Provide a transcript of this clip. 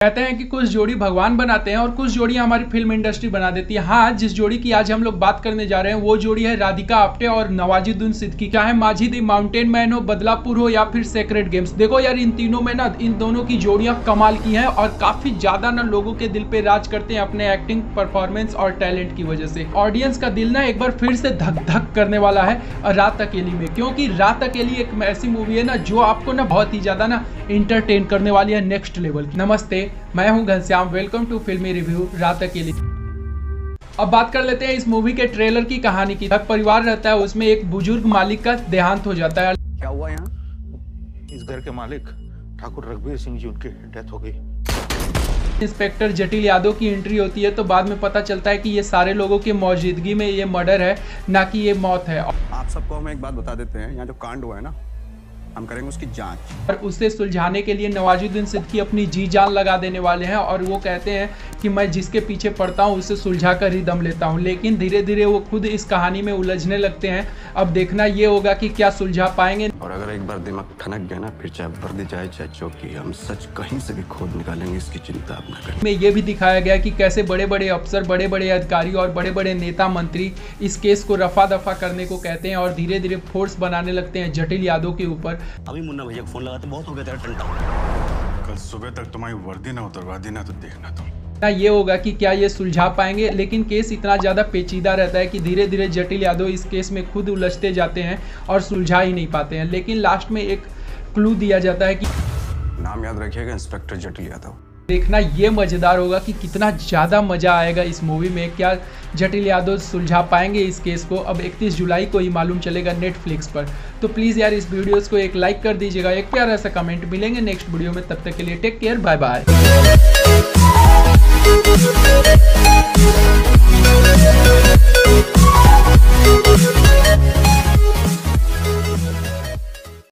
कहते हैं कि कुछ जोड़ी भगवान बनाते हैं और कुछ जोड़ियाँ हमारी फ़िल्म इंडस्ट्री बना देती है। हाँ जिस जोड़ी की आज हम लोग बात करने जा रहे हैं, वो जोड़ी है राधिका आप्टे और नवाजुद्दीन सिद्दीकी। चाहे माझी दी माउंटेन मैन हो, बदलापुर हो या फिर सेक्रेट गेम्स देखो यार, इन तीनों में ना, इन दोनों की जोड़ियाँ कमाल की हैं और काफ़ी ज़्यादा ना लोगों के दिल पे राज करते हैं अपने एक्टिंग परफॉर्मेंस और टैलेंट की वजह से। ऑडियंस का दिल ना एक बार फिर से धक धक करने वाला है रात अकेली में। क्योंकि रात अकेली एक ऐसी मूवी है ना, जो आपको ना बहुत ही ज़्यादा ना इंटरटेन करने वाली है नेक्स्ट लेवल की। नमस्ते मैं हूँ Ghanshyam welcome to filmy review Raat Akeli. अब बात कर लेते हैं इस मूवी के ट्रेलर की कहानी की। परिवार रहता है उसमें एक बुज़ुर्ग मालिक का देहांत हो जाता है। क्या हुआ यहाँ? इस घर के मालिक ठाकुर रघुवीर सिंह जी उनकी डेथ हो गई। इंस्पेक्टर जटिल यादव की एंट्री होती है तो बाद में पता चलता है कि ये सारे लोगों की मौजूदगी में ये मर्डर है ना कि ये मौत है। आप सबको हम एक बात बता देते हैं यहाँ जो कांड हुआ है ना हम करेंगे उसकी जाँच। और उसे सुलझाने के लिए नवाजुद्दीन सिद्दीकी अपनी जी जान लगा देने वाले हैं और वो कहते हैं कि मैं जिसके पीछे पड़ता हूँ, उसे सुलझा कर ही दम लेता हूँ। लेकिन धीरे धीरे वो खुद इस कहानी में उलझने लगते हैं। अब देखना ये होगा कि क्या सुलझा पाएँगे। और अगर एक बार दिमाग ठनक गया ना फिर चाहे वर्दी चाहे चाहे चौकी हम सच कहीं से भी खोद निकालेंगे इसकी चिंता आप न करें। में ये भी दिखाया गया कि कैसे बड़े बड़े अफसर बड़े बड़े अधिकारी और बड़े बड़े नेता मंत्री इस केस को रफा दफ़ा करने को कहते हैं और धीरे धीरे फोर्स बनाने लगते हैं जटिल यादव के ऊपर। अभी मुन्ना भैया फ़ोन लगाते बहुत हो गया तेरा टंटा कल सुबह तक तुम्हारी वर्दी ना उतरवा दी ना तो देखना तुम। ना ये होगा कि क्या ये सुलझा पाएँगे लेकिन केस इतना ज़्यादा पेचीदा रहता है कि धीरे धीरे जटिल यादव इस केस में खुद उलझते जाते हैं और सुलझा ही नहीं पाते हैं। लेकिन लास्ट में एक क्लू दिया जाता है कि नाम याद रखिएगा इंस्पेक्टर जटिल यादव। देखना ये मज़ेदार होगा कि कितना ज़्यादा मज़ा आएगा इस मूवी में क्या जटिल यादव सुलझा पाएँगे इस केस को। अब 31 जुलाई को ही मालूम चलेगा नेटफ्लिक्स पर। तो प्लीज़ यार इस वीडियोस को एक लाइक कर दीजिएगा एक प्यारा सा कमेंट मिलेंगे नेक्स्ट वीडियो में। तब तक के लिए take care bye bye Thank you.